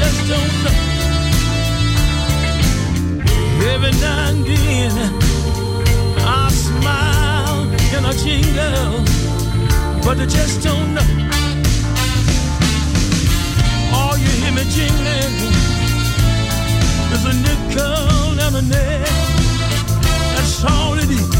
just don't know. Every now and then, I smile and I jingle, but I just don't know. All you hear me jingling is a nickel and a nail. That's all it is.